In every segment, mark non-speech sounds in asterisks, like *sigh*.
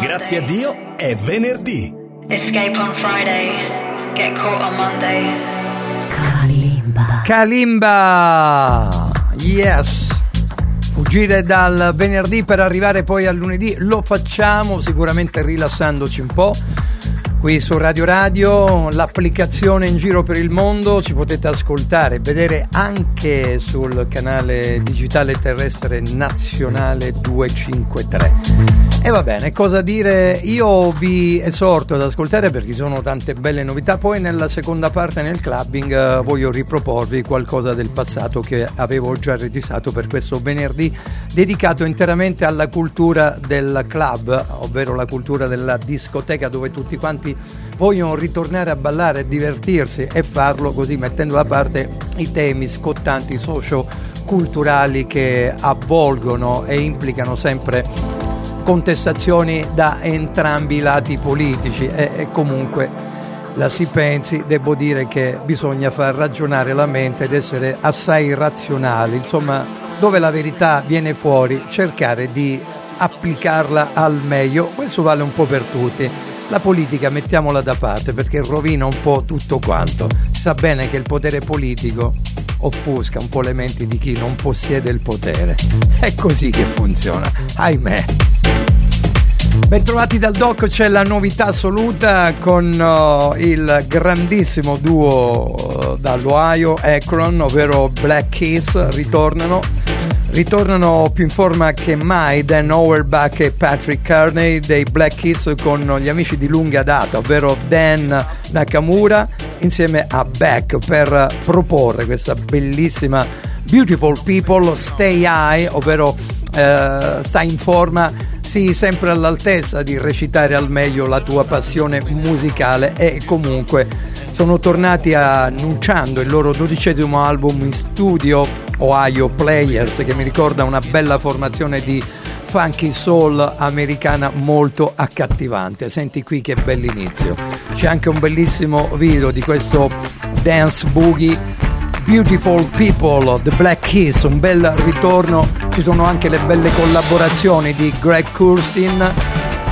Grazie a Dio è venerdì. Escape on Friday, get caught on Monday. Kalimba. Kalimba! Yes! Fuggire dal venerdì per arrivare poi al lunedì lo facciamo sicuramente rilassandoci un po'. Qui su Radio Radio, l'applicazione in giro per il mondo, ci potete ascoltare e vedere anche sul canale digitale terrestre nazionale 253. E va bene, cosa dire? Io vi esorto ad ascoltare perché ci sono tante belle novità. Poi nella seconda parte nel clubbing eh, voglio riproporvi qualcosa del passato che avevo già registrato per questo venerdì dedicato interamente alla cultura del club, ovvero la cultura della discoteca dove tutti quanti vogliono ritornare a ballare e divertirsi e farlo così mettendo da parte i temi scottanti socio-culturali che avvolgono e implicano sempre contestazioni da entrambi i lati politici e, e comunque la si pensi, devo dire che bisogna far ragionare la mente ed essere assai razionali, insomma dove la verità viene fuori cercare di applicarla al meglio, questo vale un po' per tutti. La politica mettiamola da parte perché rovina un po' tutto quanto. Sa bene che il potere politico offusca un po' le menti di chi non possiede il potere. È così che funziona, ahimè. Bentrovati dal doc, c'è la novità assoluta con uh, il grandissimo duo uh, dall'Ohio, Akron, ovvero Black Keys, ritornano. Ritornano più in forma che mai Dan Auerbach e Patrick Carney dei Black Keys con gli amici di lunga data, ovvero Dan Nakamura insieme a Beck per proporre questa bellissima Beautiful People Stay High, ovvero eh, sta in forma sì, sempre all'altezza di recitare al meglio la tua passione musicale e comunque sono tornati annunciando il loro dodicesimo album in studio Ohio Players che mi ricorda una bella formazione di funky soul americana molto accattivante. Senti qui che bell'inizio. C'è anche un bellissimo video di questo dance boogie Beautiful People, The Black Keys, un bel ritorno, ci sono anche le belle collaborazioni di Greg Kurstin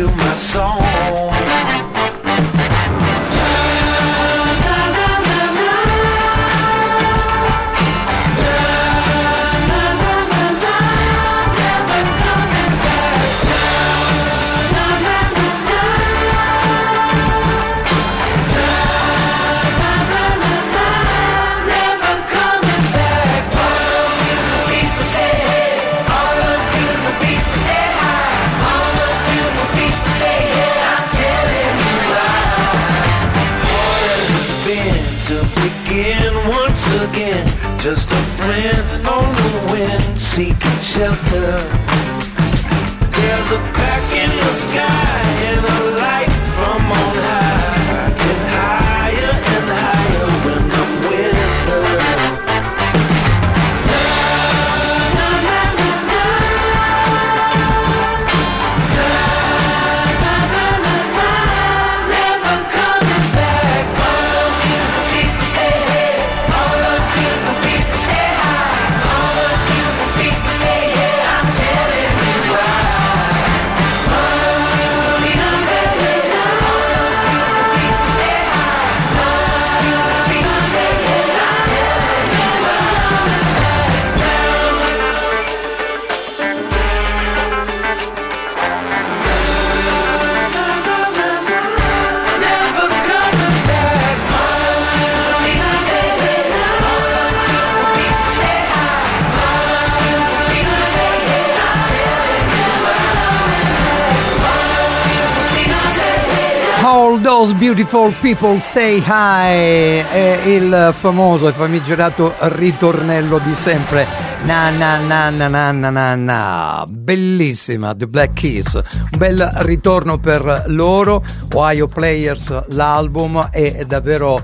you my song. All those beautiful people say hi è il famoso e famigerato ritornello di sempre. Na na na na na na na na. Bellissima The Black Keys. Un bel ritorno per loro. Ohio Players l'album è davvero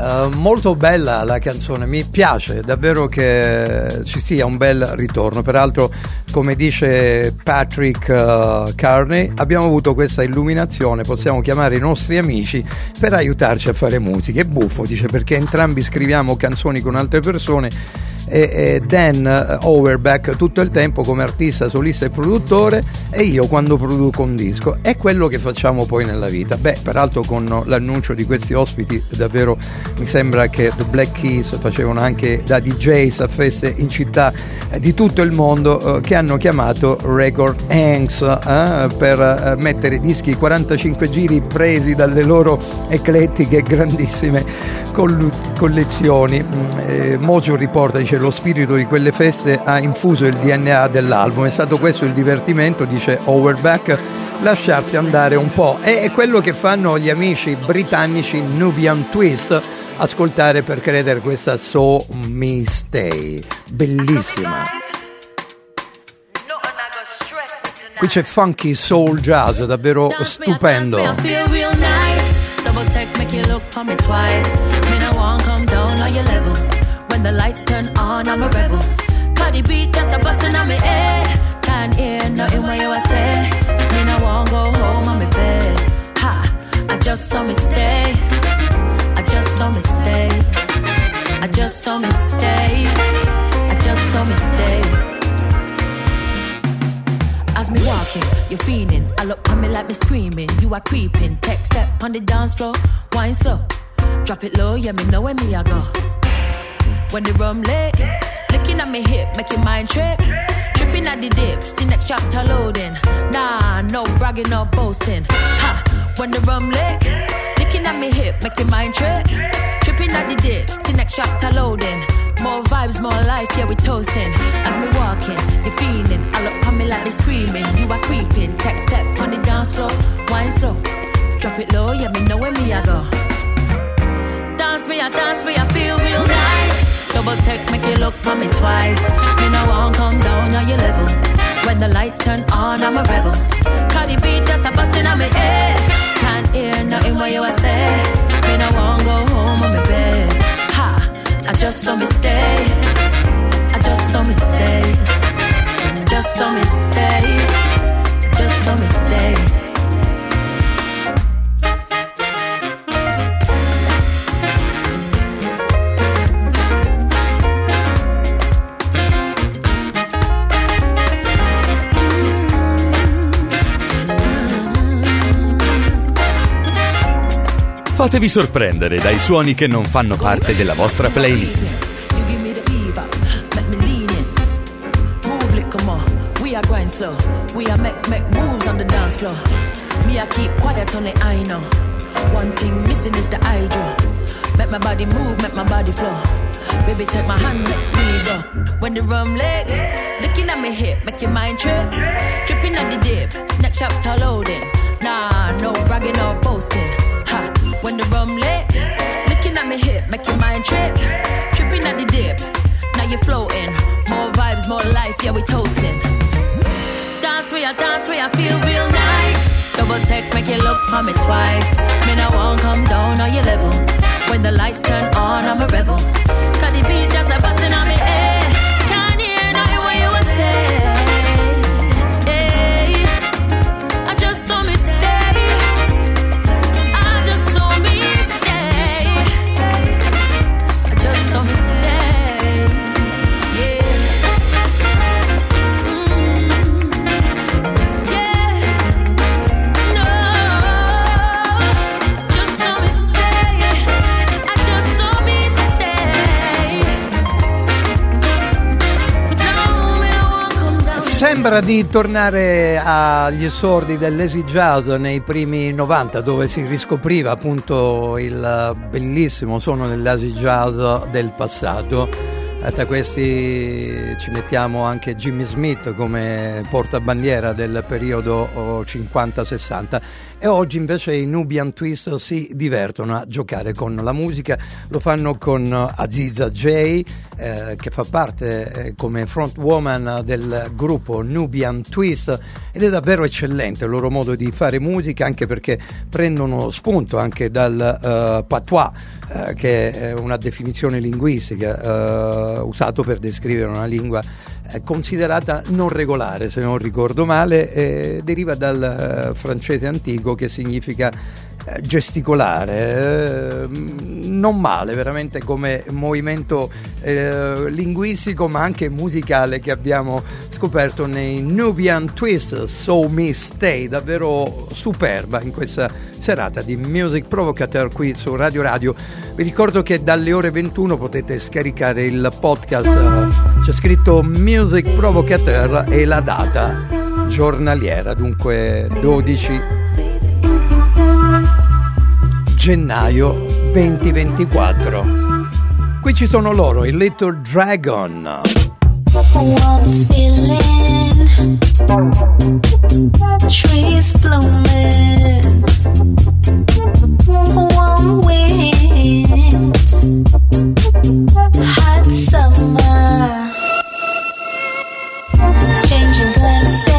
Uh, molto bella la canzone, mi piace davvero che ci sia un bel ritorno. Peraltro, come dice Patrick uh, Carney, abbiamo avuto questa illuminazione, possiamo chiamare i nostri amici per aiutarci a fare musica. È buffo, dice, perché entrambi scriviamo canzoni con altre persone e, Dan Overback tutto il tempo come artista, solista e produttore e io quando produco un disco. È quello che facciamo poi nella vita. Beh, peraltro con l'annuncio di questi ospiti davvero mi sembra che The Black Keys facevano anche da DJs a feste in città di tutto il mondo eh, che hanno chiamato Record Hanks eh, per eh, mettere dischi 45 giri presi dalle loro eclettiche e grandissime collezioni. Mm, eh, Mojo riporta, dice lo spirito di quelle feste ha infuso il DNA dell'album, è stato questo il divertimento, dice Overback, lasciarsi andare un po'. È quello che fanno gli amici britannici Nubian Twist, ascoltare per credere questa So Me Stay, bellissima. Qui c'è funky soul jazz, davvero stupendo. Double take, make you look for me twice. Me I won't come down on your level. When the lights turn on, I'm a rebel. Cardi beat just a bustin' on me head. Can't hear nothing when you say. Me I won't go home on me bed. Ha, I just saw me stay. I just saw me stay. I just saw me stay. I just saw me stay as me walking, you're feeling. I look on me like me screaming. You are creeping. Tech step on the dance floor, wine slow. Drop it low, yeah, me know where me I go. When the rum lit, looking at me hip, your mind trip. Tripping at the dip, see next chapter loading. Nah, no bragging, no boasting. Ha, when the rum lit, looking at me hip, your mind trip. Tripping at the dip, see next chapter loading. More vibes, more life, yeah, we toasting. As we walking, you feeling. I look on me like they screaming. You are creeping. Tech step on the dance floor, wine slow. Drop it low, yeah, me know where me I go. Dance me, I dance me, I feel real nice. Double tech, make you look for me twice. You know I won't come down on your level. When the lights turn on, I'm a rebel. Cardi B just a bustin' on me head. Can't hear nothing what you say. Me no won't go home on my bed. Ha! I just saw me stay. I just saw me stay. I just saw me stay. I just saw me stay. Fatevi sorprendere dai suoni che non fanno parte della vostra playlist. Make make. One thing missing is the hydro. Make my body move, make my body flow. Baby, take my hand, let me go. When the rum leg, looking at me hip, make your mind trip. Tripping at the dip, next chapter loading. Nah, no bragging or boasting. Ha, when the rum lit, looking at me hip, make your mind trip. Tripping at the dip, now you're floating. More vibes, more life, yeah, we toasting. Dance where I dance where I feel real nice. Double tech, make you look for me twice. Me I won't come down on your level. When the lights turn on, I'm a rebel. Cause the beat just a bustin' on me Sembra di tornare agli esordi dell'Easy Jazz nei primi 90 dove si riscopriva appunto il bellissimo suono dell'Easy Jazz del passato. E tra questi ci mettiamo anche Jimmy Smith come portabandiera del periodo 50-60 e oggi invece i Nubian Twist si divertono a giocare con la musica, lo fanno con Aziza J eh, che fa parte eh, come frontwoman del gruppo Nubian Twist ed è davvero eccellente il loro modo di fare musica anche perché prendono spunto anche dal uh, patois eh, che è una definizione linguistica eh, usato per descrivere una lingua considerata non regolare, se non ricordo male, eh, deriva dal eh, francese antico che significa gesticolare, eh, non male veramente come movimento eh, linguistico ma anche musicale che abbiamo scoperto nei Nubian Twist, So Me Stay, davvero superba in questa serata di Music Provocateur qui su Radio Radio. Vi ricordo che dalle ore 21 potete scaricare il podcast, c'è scritto Music Provocateur e la data giornaliera, dunque 12 gennaio 2024. Qui ci sono loro, il Little Dragon. Hot summer, changing glances,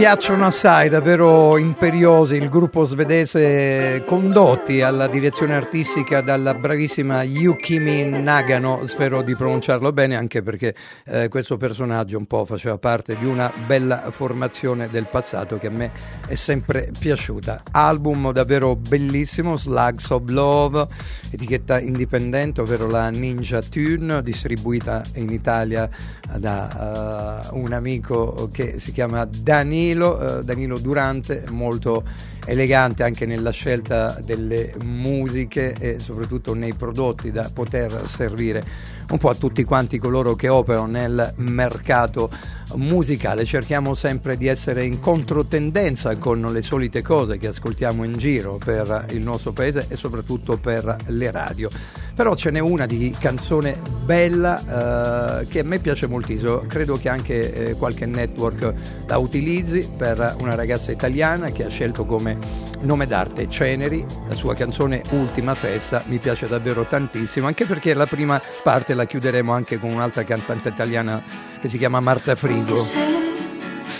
piacciono assai, davvero imperiosi, il gruppo svedese condotti alla direzione artistica dalla bravissima Yukimi Nagano, spero di pronunciarlo bene anche perché eh, questo personaggio un po' faceva parte di una bella formazione del passato che a me è sempre piaciuta. Album davvero bellissimo, Slugs of Love, etichetta indipendente, ovvero la Ninja Tune, distribuita in Italia da uh, un amico che si chiama Danilo, uh, Danilo Durante, molto elegante anche nella scelta delle musiche e soprattutto nei prodotti da poter servire un po' a tutti quanti coloro che operano nel mercato musicale. Cerchiamo sempre di essere in controtendenza con le solite cose che ascoltiamo in giro per il nostro paese e soprattutto per le radio. Però ce n'è una di canzone bella eh, che a me piace moltissimo, credo che anche eh, qualche network la utilizzi per una ragazza italiana che ha scelto come nome d'arte Ceneri, la sua canzone Ultima Festa mi piace davvero tantissimo, anche perché la prima parte la chiuderemo anche con un'altra cantante italiana che si chiama Marta Frigo. Se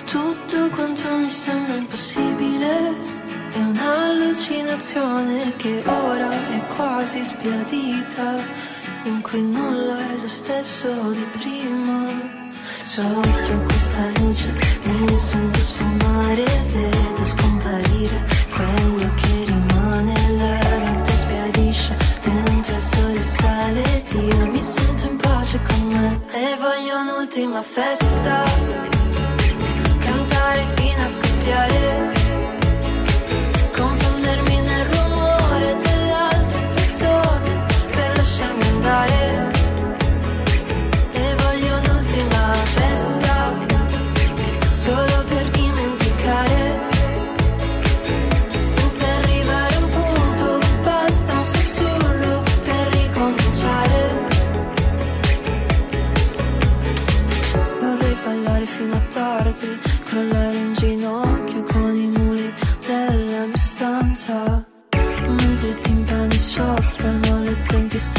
tutto quanto mi sembra impossibile un'allucinazione che ora è quasi spiadita, in cui nulla è lo stesso di prima. Sotto questa luce mi sento sfumare, vedo scomparire quello che rimane, la notte spiarisce, mentre il sole sale, io mi sento in pace con me e voglio un'ultima festa, cantare fino a scoppiare. got it.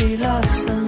Tempie si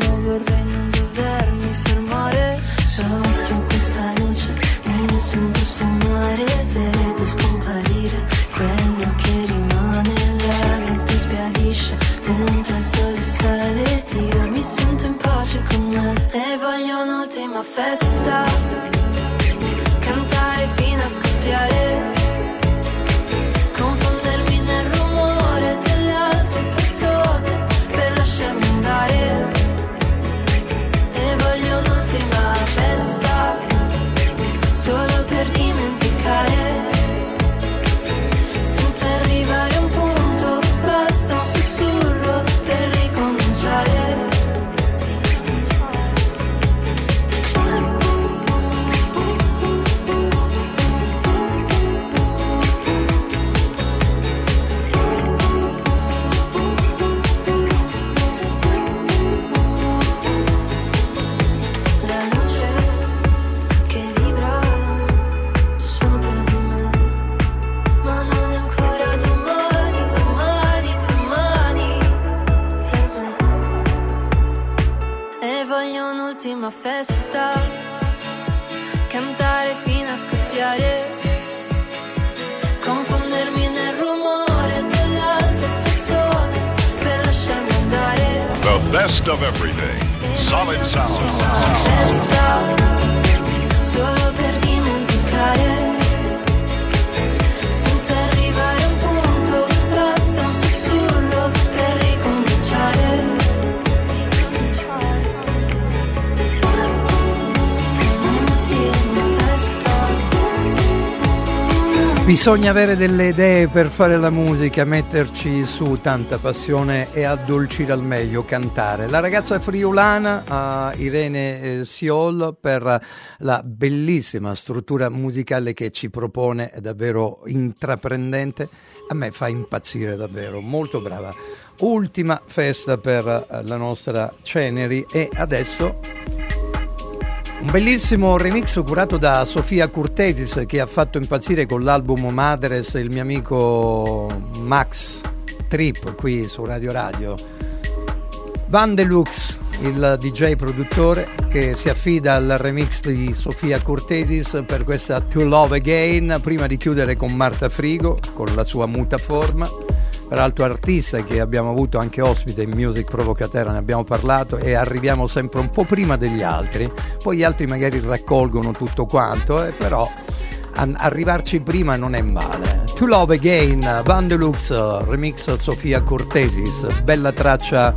Bisogna avere delle idee per fare la musica, metterci su tanta passione e addolcire al meglio, cantare. La ragazza friulana uh, Irene eh, Siol per la bellissima struttura musicale che ci propone, è davvero intraprendente. A me fa impazzire davvero, molto brava. Ultima festa per eh, la nostra Ceneri e adesso un bellissimo remix curato da Sofia Curtesis che ha fatto impazzire con l'album Madres il mio amico Max Trip qui su Radio Radio. Van Deluxe, il DJ produttore che si affida al remix di Sofia Curtesis per questa To Love Again prima di chiudere con Marta Frigo con la sua muta forma peraltro artista che abbiamo avuto anche ospite in Music Provocatera, ne abbiamo parlato e arriviamo sempre un po' prima degli altri, poi gli altri magari raccolgono tutto quanto, eh, però arrivarci prima non è male. To Love Again, Van Deluxe, remix Sofia Cortesis, bella traccia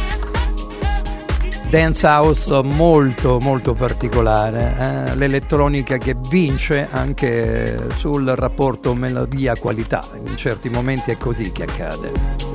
dance house molto molto particolare, eh? l'elettronica che vince anche sul rapporto melodia-qualità, in certi momenti è così che accade.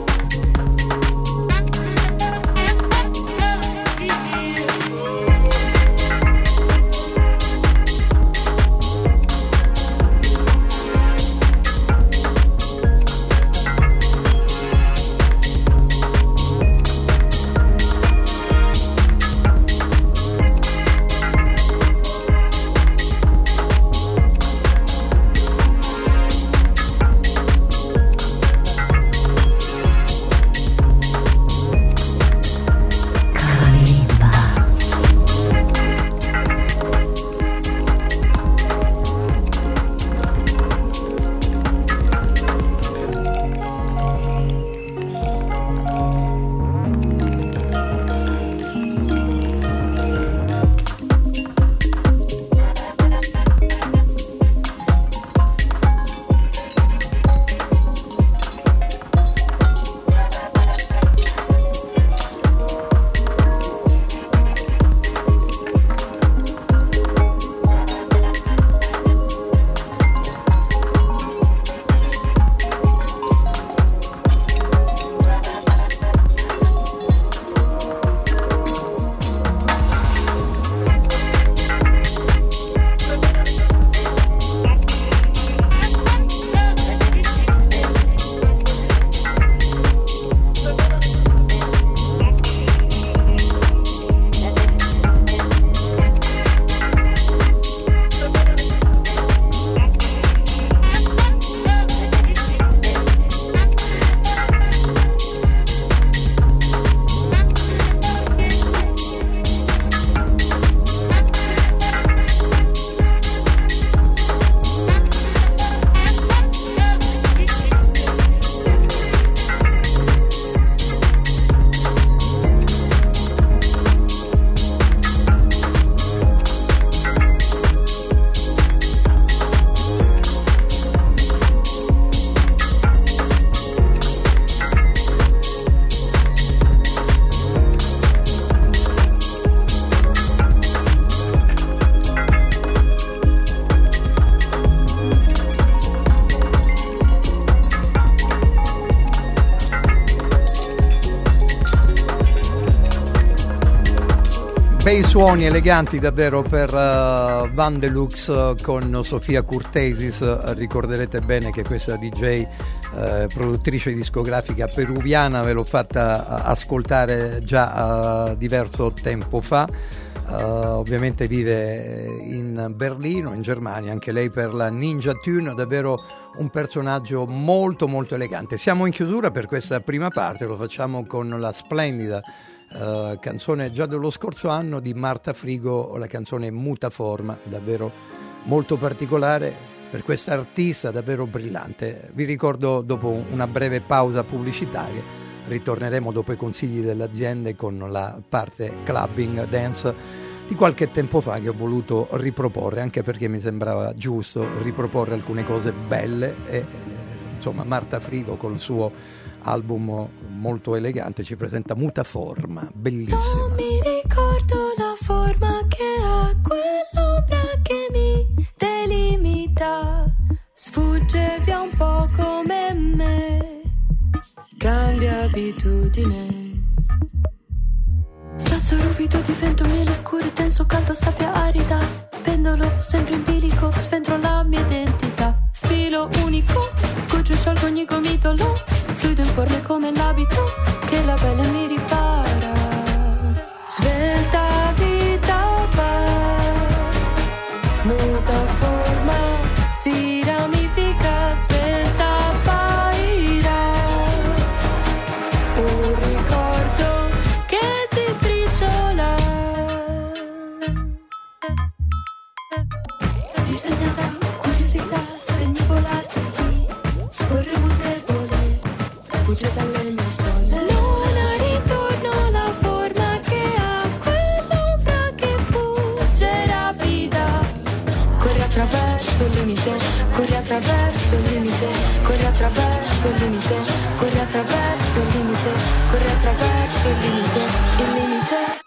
Bei suoni eleganti davvero per uh, Van Deluxe con Sofia Curtesis. Ricorderete bene che questa DJ eh, produttrice discografica peruviana ve l'ho fatta ascoltare già uh, diverso tempo fa. Uh, ovviamente vive in Berlino, in Germania, anche lei per la Ninja Tune, davvero un personaggio molto molto elegante. Siamo in chiusura per questa prima parte, lo facciamo con la splendida uh, canzone già dello scorso anno di Marta Frigo, la canzone Muta Forma, davvero molto particolare per questa artista davvero brillante. Vi ricordo dopo una breve pausa pubblicitaria, ritorneremo dopo i consigli delle aziende con la parte clubbing dance di qualche tempo fa che ho voluto riproporre, anche perché mi sembrava giusto riproporre alcune cose belle e eh, insomma Marta Frigo col suo album molto elegante ci presenta Muta Forma, bellissima. Non mi ricordo la forma che ha quell'ombra che mi delimita, sfugge via un po' come me, cambia abitudine. Sasso ruvido divento miele scuro, denso, caldo, sabbia arida. Pendolo, sempre in bilico, sventro la mia identità. Filo unico, scuccio e sciolgo ogni gomitolo. Fluido informe come l'abito, che la pelle mi ripara. Svelta vita attraverso il limite, corri attraverso il limite, corri attraverso il limite, corri attraverso il limite, il limite.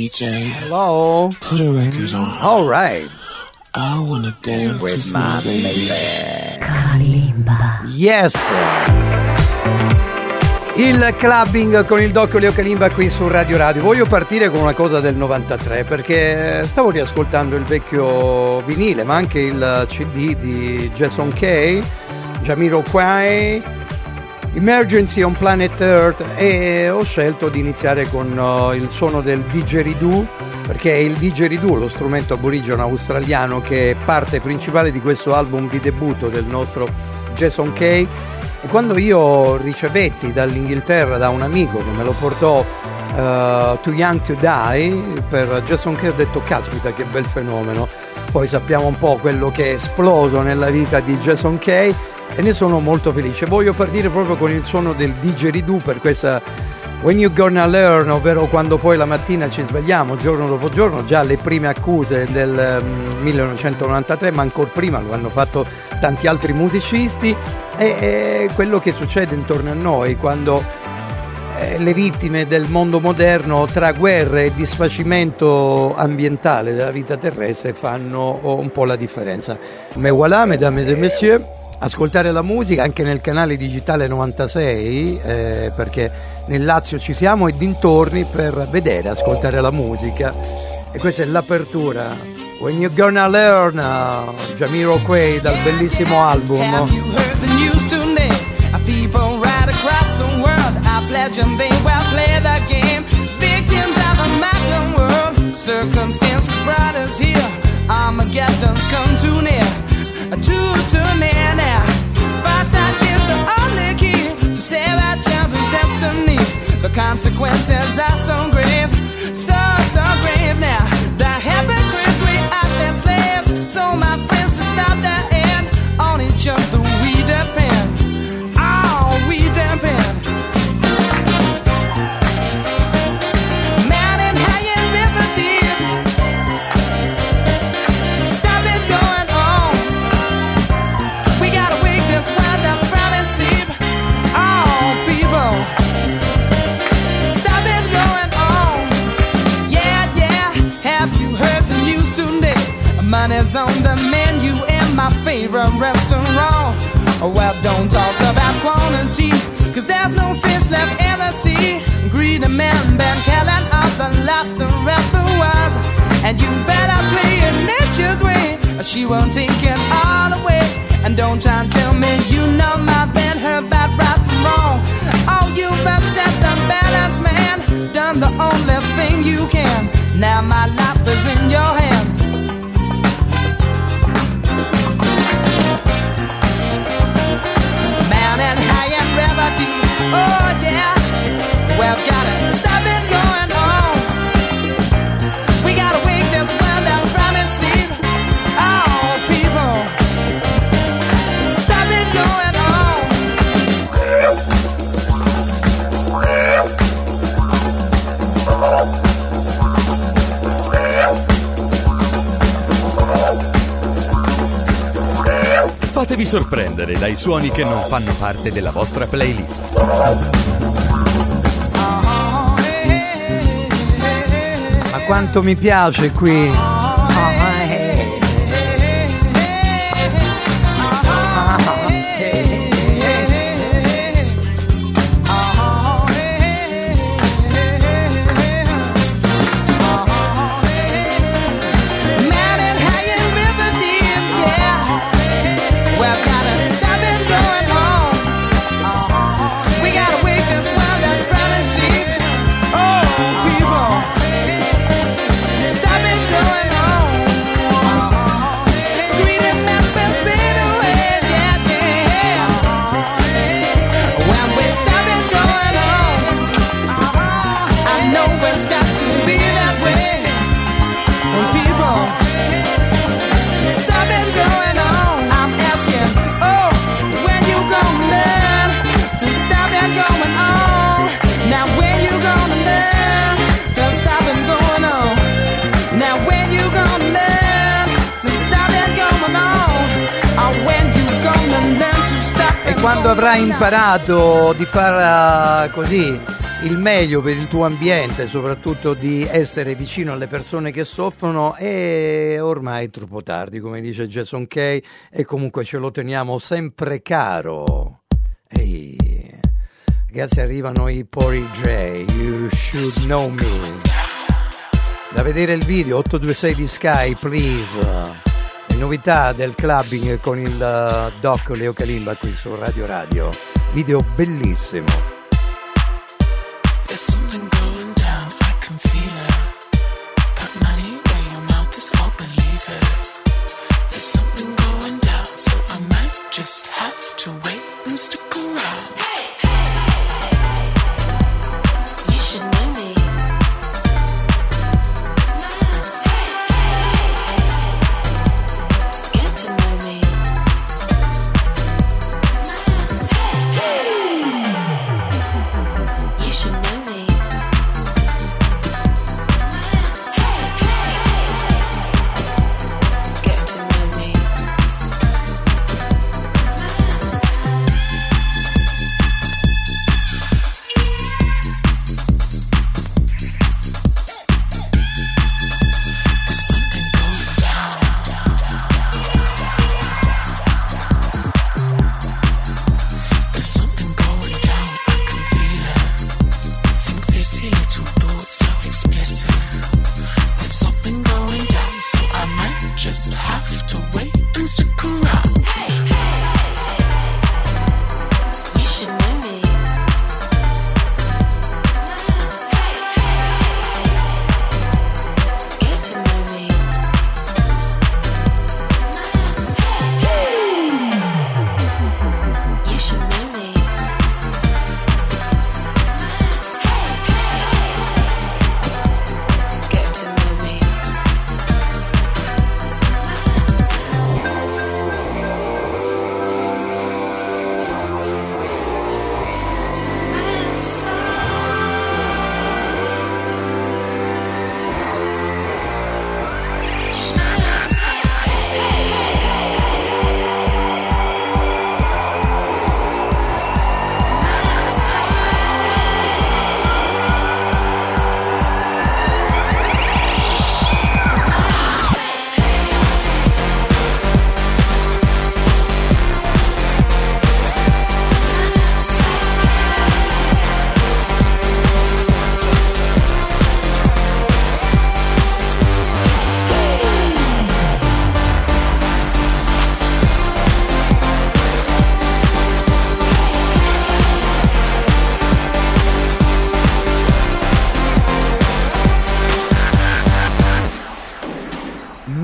DJ, Hello? put a record on. All right. I wanna dance with, my baby. Kalimba. Yes! Il clubbing con il doc Leo Kalimba qui su Radio Radio. Voglio partire con una cosa del 93 perché stavo riascoltando il vecchio vinile, ma anche il CD di Jason Kay, Jamiroquai, Emergency on Planet Earth e ho scelto di iniziare con uh, il suono del didgeridoo perché è il didgeridoo, lo strumento aborigeno australiano che è parte principale di questo album di debutto del nostro Jason Kay e quando io ricevetti dall'Inghilterra da un amico che me lo portò uh, Too Young to Die per Jason Kay ho detto caspita che bel fenomeno. Poi sappiamo un po' quello che è esploso nella vita di Jason Kay e ne sono molto felice. Voglio partire proprio con il suono del didgeridoo per questa When You Gonna Learn, ovvero quando poi la mattina ci svegliamo giorno dopo giorno, già le prime accuse del mm, 1993, ma ancora prima lo hanno fatto tanti altri musicisti, e, e quello che succede intorno a noi quando eh, le vittime del mondo moderno tra guerre e disfacimento ambientale della vita terrestre fanno un po' la differenza. Me voilà, mesdames et messieurs, ascoltare la musica anche nel canale digitale 96 eh, perché nel Lazio ci siamo e dintorni per vedere, ascoltare la musica e questa è l'apertura. When you're gonna learn, uh, Jamiroquai dal bellissimo album. Circumstances brought us here. Armageddon's come too near. The only key to save our children's destiny. The consequences are so grave. So, so grave now. The hypocrites, we are their slaves. So, my friends, to stop the end on each other, cause there's no fish left in the sea. Greedy men been killing off the laughter wise. And you better play it nature's way, or she won't take it all away. And don't try and tell me you know my band, her bad right from wrong. Oh, you've upset the balance, man. Done the only thing you can. Now my life is in your hands. Sorprendere dai suoni che non fanno parte della vostra playlist. Ma quanto mi piace qui. Quando avrai imparato di fare eh, così il meglio per il tuo ambiente, soprattutto di essere vicino alle persone che soffrono, è ormai troppo tardi, come dice Jason Kay, e comunque ce lo teniamo sempre caro. Ehi, ragazzi, arrivano i Pori J, You Should Know Me. Da vedere il video 826 di Sky, please. Novità del clubbing con il eh, doc Leo Kalimba qui su Radio Radio. Video bellissimo.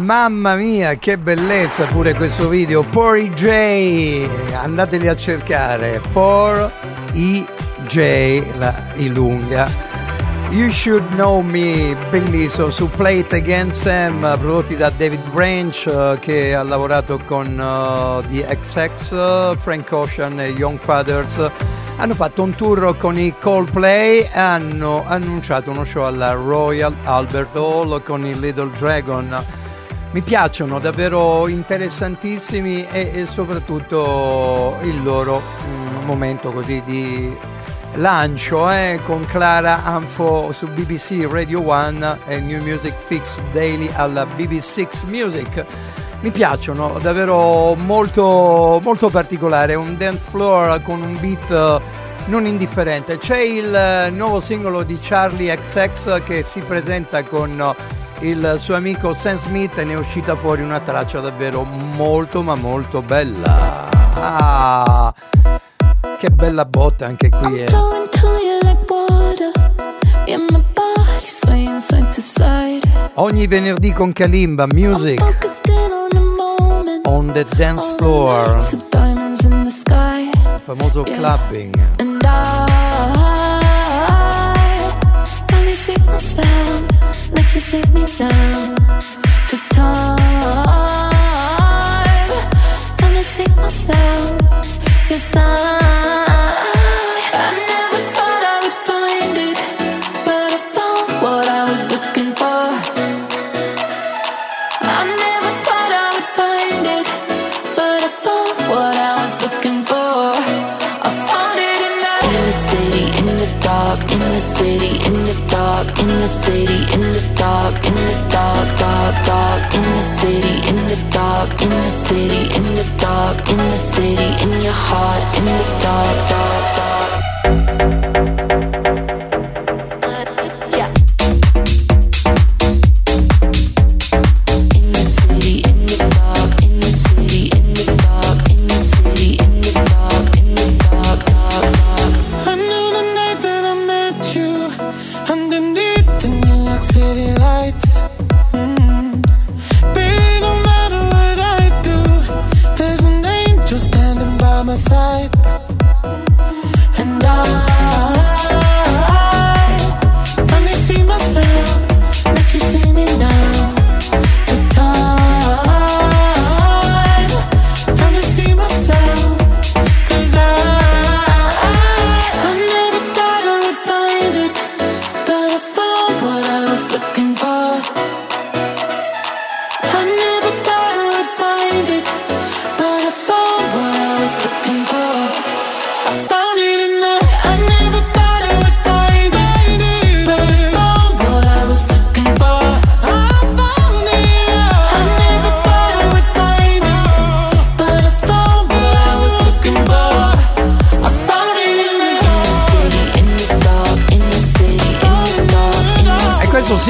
Mamma mia, che bellezza pure questo video. Por J, andateli a cercare. Por EJ, la I lunga. You Should Know Me, bellissimo, su Play It Again Sam, prodotti da David Branch eh, che ha lavorato con eh, The XX, Frank Ocean e Young Fathers. Hanno fatto un tour con i Coldplay e hanno annunciato uno show alla Royal Albert Hall con il Little Dragon. Mi piacciono, davvero interessantissimi e, e soprattutto il loro mm, momento così di lancio eh, con Clara Anfo su BBC Radio 1 e New Music Fix Daily alla BBC Music. Mi piacciono, davvero molto, molto particolare, un dance floor con un beat eh, non indifferente. C'è il eh, nuovo singolo di Charlie XX che si presenta con eh, il suo amico Sam Smith e ne è uscita fuori una traccia davvero molto ma molto bella. Ah, che bella botta anche qui. Eh. To side. Ogni venerdì con Kalimba Music on the dance floor, il famoso clubbing. Like you see me now. City, in your heart, in the dark, dark.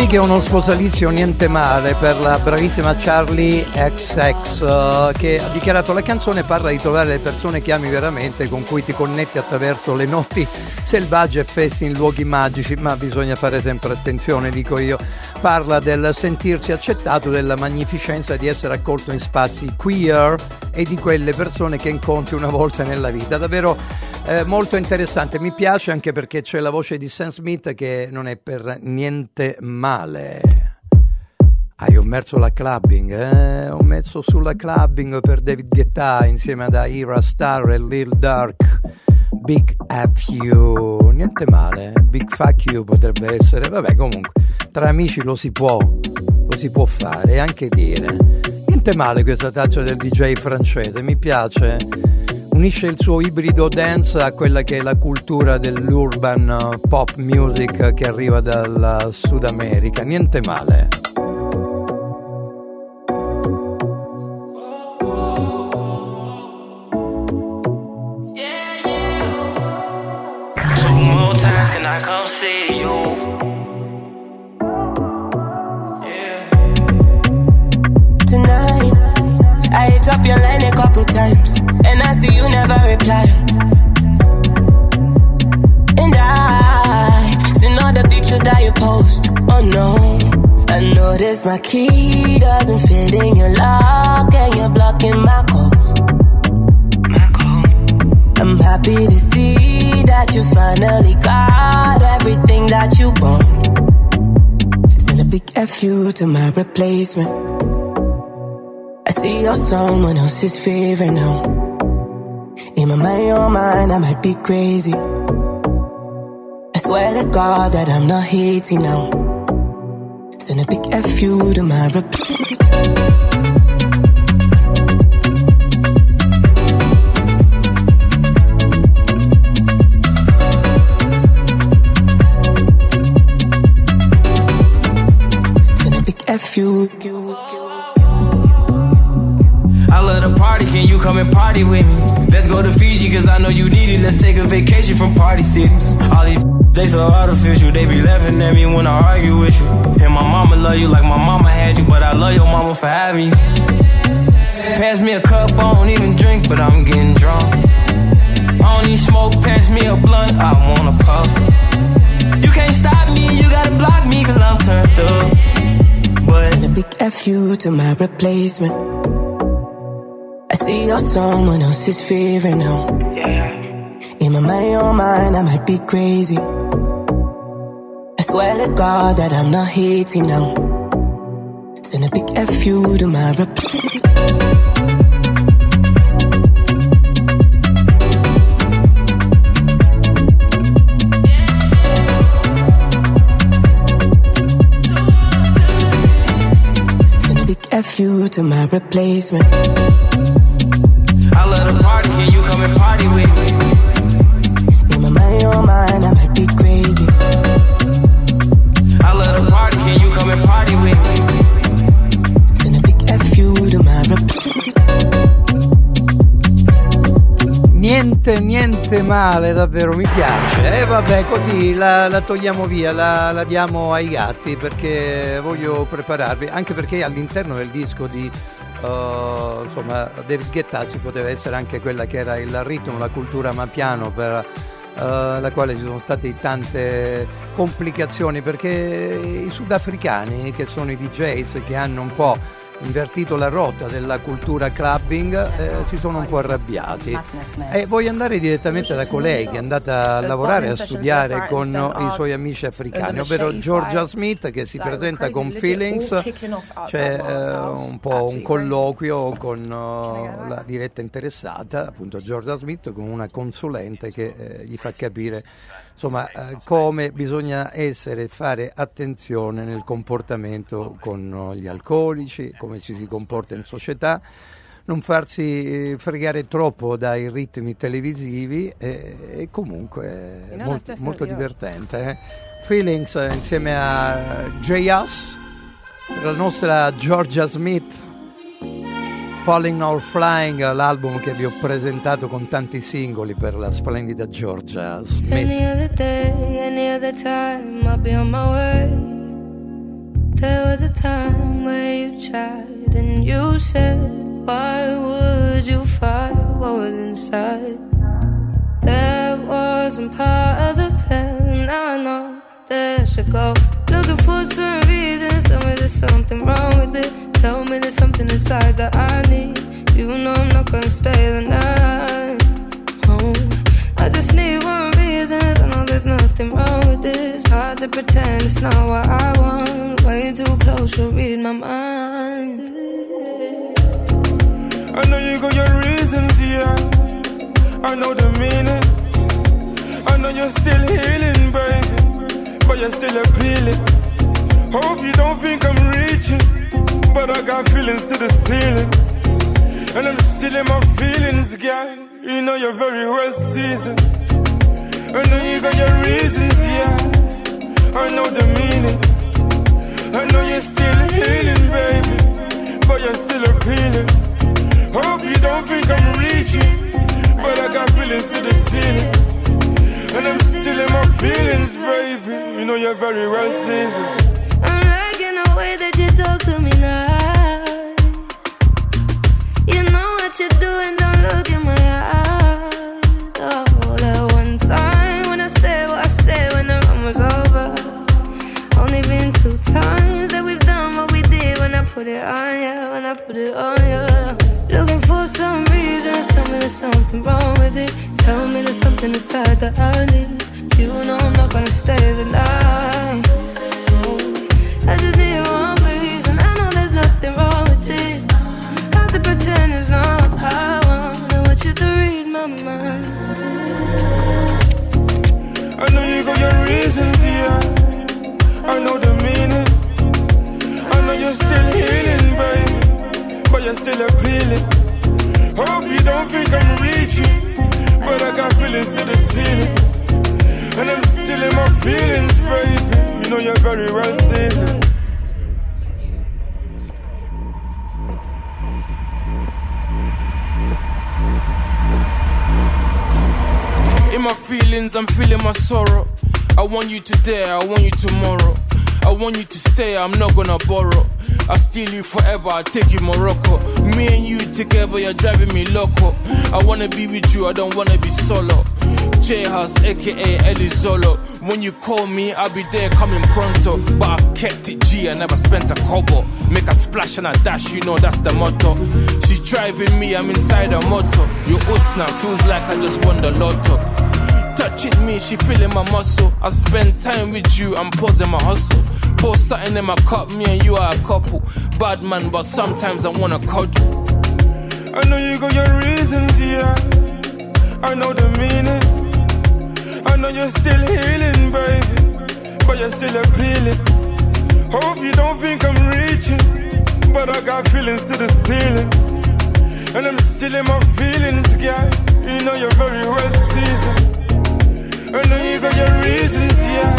Sì che è uno sposalizio niente male per la bravissima Charlie XX eh, che ha dichiarato la canzone parla di trovare le persone che ami veramente, con cui ti connetti attraverso le notti selvagge e festi in luoghi magici, ma bisogna fare sempre attenzione, dico io. Parla del sentirsi accettato, della magnificenza di essere accolto in spazi queer e di quelle persone che incontri una volta nella vita. Davvero eh, molto interessante, mi piace anche perché c'è la voce di Sam Smith che non è per niente male. Ah, io ho messo la clubbing, eh? ho messo sulla clubbing per David Guetta insieme ad Ira Star e Lil Dark. Big F you, niente male, eh? Big fuck you potrebbe essere, vabbè comunque, tra amici lo si può, lo si può fare e anche dire. Niente male questa traccia del DJ francese, mi piace, unisce il suo ibrido dance a quella che è la cultura dell'urban pop music che arriva dal Sud America, niente male. I come see you? tonight. I hit up your line a couple times, and I see you never reply. And I seen all the pictures that you post. Oh no, I notice my key doesn't fit in your lock and you're blocking my code. I'm happy to see that you finally got everything that you want. Send a big FU to my replacement. I see you're someone else's favorite now. In my mind, your mind, I might be crazy. I swear to God that I'm not hating now. Send a big FU to my replacement. FU. I love the party, can you come and party with me? Let's go to Fiji, cause I know you need it. Let's take a vacation from party cities. All these *laughs* they so artificial, they be laughing at me when I argue with you. And my mama love you like my mama had you, but I love your mama for having you. Pass me a cup, I don't even drink, but I'm getting drunk. Big FU to my replacement. I see you're someone else's favorite now. In my mind, mind, I might be crazy. I swear to God that I'm not hating now. Send a big FU to my replacement. Send a big FU to my replacement. Niente, niente male, davvero mi piace. E vabbè, così la, la togliamo via, la, la diamo ai gatti perché voglio prepararvi, anche perché all'interno del disco di eh, insomma, David Guetta ci poteva essere anche quella che era il ritmo, la cultura mapiano per eh, la quale ci sono state tante complicazioni perché i sudafricani che sono i DJs che hanno un po' invertito la rotta della cultura clubbing eh, si sono un po' arrabbiati. E voglio andare direttamente da colei che è andata a lavorare a studiare con i suoi amici africani ovvero Georgia Smith che si presenta con Feelings c'è eh, un po' un colloquio con eh, la diretta interessata appunto Georgia Smith con una consulente che eh, gli fa capire insomma eh, come bisogna essere e fare attenzione nel comportamento con eh, gli alcolici, come ci si comporta in società, non farsi eh, fregare troppo dai ritmi televisivi e, e comunque è molto, molto divertente. eh. Feelings eh, insieme a J.Us, per la nostra Georgia Smith. Falling or Flying, l'album che vi ho presentato con tanti singoli per la splendida Georgia Smith. Any other day, any other time, I'll be on my way. There was a time where you tried and you said, Why would you fight what was inside? That wasn't part of the plan. I know that should go. Looking for some reasons. Tell me there's something wrong with it. Tell me there's something inside that I need. You know I'm not gonna stay the night. Oh, I just need one reason. I know there's nothing wrong with this. Hard to pretend it's not what I want. Way too close, you read my mind. I know you got your reasons, yeah. I know the meaning. I know you're still healing, baby. But you're still appealing. Hope you don't think I'm reaching. But I got feelings to the ceiling. And I'm still in my feelings, girl. You know you're very well seasoned. I know you got your reasons, yeah. I know the meaning. I know you're still healing, baby. But you're still appealing. Hope you don't think I'm reaching, but I got feelings to the ceiling. And I'm still in my feelings, baby. You know you're very well seasoned. I'm liking the way that you talk to me nice. You know what you're doing, don't look in my eyes. Oh, that one time when I said what I said when the run was over. Only been two times that we've done what we did when I put it on ya, when I put it on some reasons, tell me there's something wrong with it. Tell me there's something inside that I need. You know I'm not gonna stay the night. I just need one reason. I know there's nothing wrong with this. Hard to pretend it's not I want. I want you to read my mind. I know you got your reasons, yeah. I know the meaning. I know you're still healing, baby. But you're still appealing. Hope you don't think I'm reaching. But I got feelings to the ceiling. And I'm still in my feelings, baby. You know you're very well seasoned. In my feelings, I'm feeling my sorrow. I want you today, I want you tomorrow. I want you to stay, I'm not gonna borrow. I steal you forever, I take you Morocco. Me and you together, you're driving me loco. I wanna be with you, I don't wanna be solo. J House, aka Elizolo. When you call me, I'll be there coming pronto. But I kept it G, I never spent a kobo. Make a splash and a dash, you know that's the motto. She's driving me, I'm inside a motor. Your Usna feels like I just won the lotto. Touching me, she feeling my muscle. I spend time with you, I'm pausing my hustle. Pour something in my cup, me and you are a couple. Bad man, but sometimes I wanna cuddle. I know you got your reasons, yeah. I know the meaning. I know you're still healing, baby. But you're still appealing. Hope you don't think I'm reaching. But I got feelings to the ceiling. And I'm still in my feelings, girl. You know you're very well seasoned. I know you got your reasons, yeah.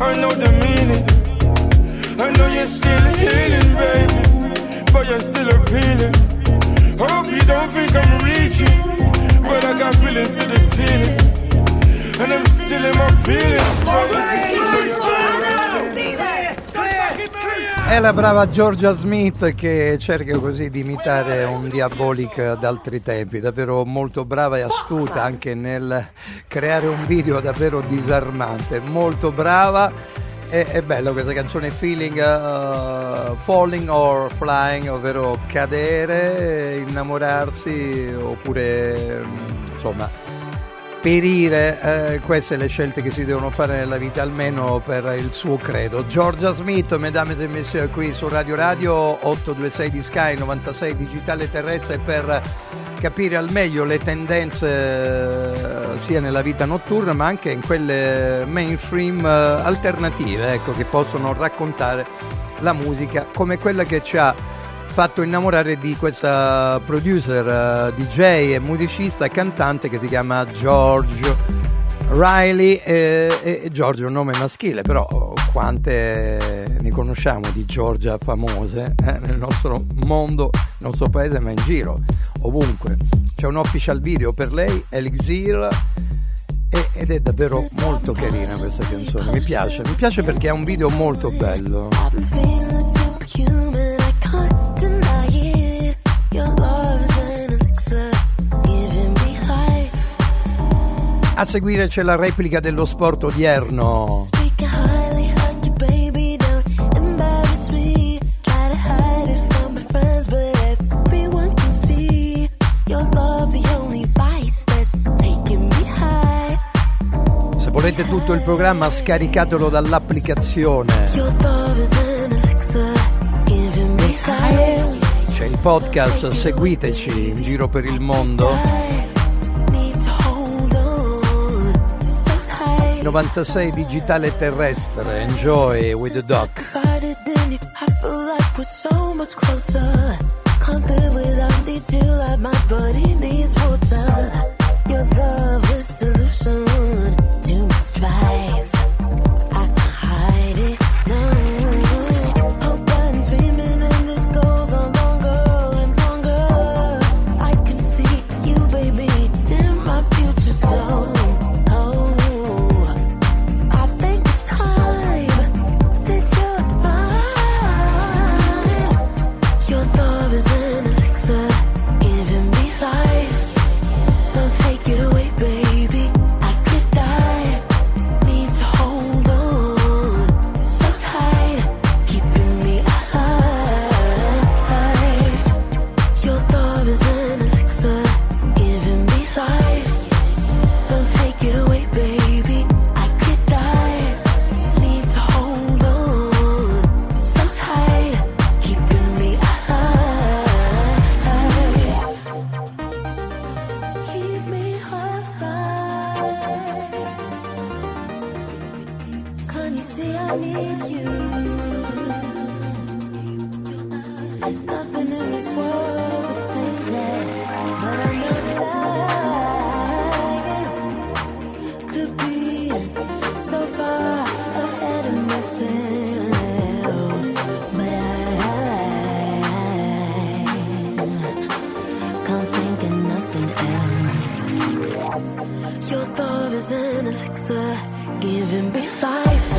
I know the meaning. I know you're still healing, baby. But you're still appealing. Hope you don't think I'm reaching. But I got feelings to the ceiling. And I'm still in my feelings, È la brava Georgia Smith che cerca così di imitare un Diabolic d'altri tempi, davvero molto brava e astuta anche nel creare un video davvero disarmante, molto brava. E, è bello questa canzone Feeling uh, Falling or Flying, ovvero cadere, innamorarsi oppure mm, insomma perire, eh, queste le scelte che si devono fare nella vita, almeno per il suo credo. Giorgia Smith, mesdames et messieurs, qui su Radio Radio 826 di Sky, 96 digitale terrestre per capire al meglio le tendenze eh, sia nella vita notturna ma anche in quelle mainstream eh, alternative ecco, che possono raccontare la musica come quella che ci ha fatto innamorare di questa producer, eh, DJ e musicista e cantante che si chiama Giorgio Riley e, e Giorgio è un nome maschile, però quante ne conosciamo di Giorgia famose eh, nel nostro mondo, nel nostro paese, ma in giro, ovunque. C'è un official video per lei, Elixir, ed è davvero molto carina questa canzone, mi piace, mi piace perché ha un video molto bello. A seguire c'è la replica dello sport odierno. Se volete tutto il programma scaricatelo dall'applicazione. C'è il podcast, seguiteci in giro per il mondo. 96 digitale terrestre, enjoy with the doc. Your love is solution to my strife. Your love is an elixir, giving me life.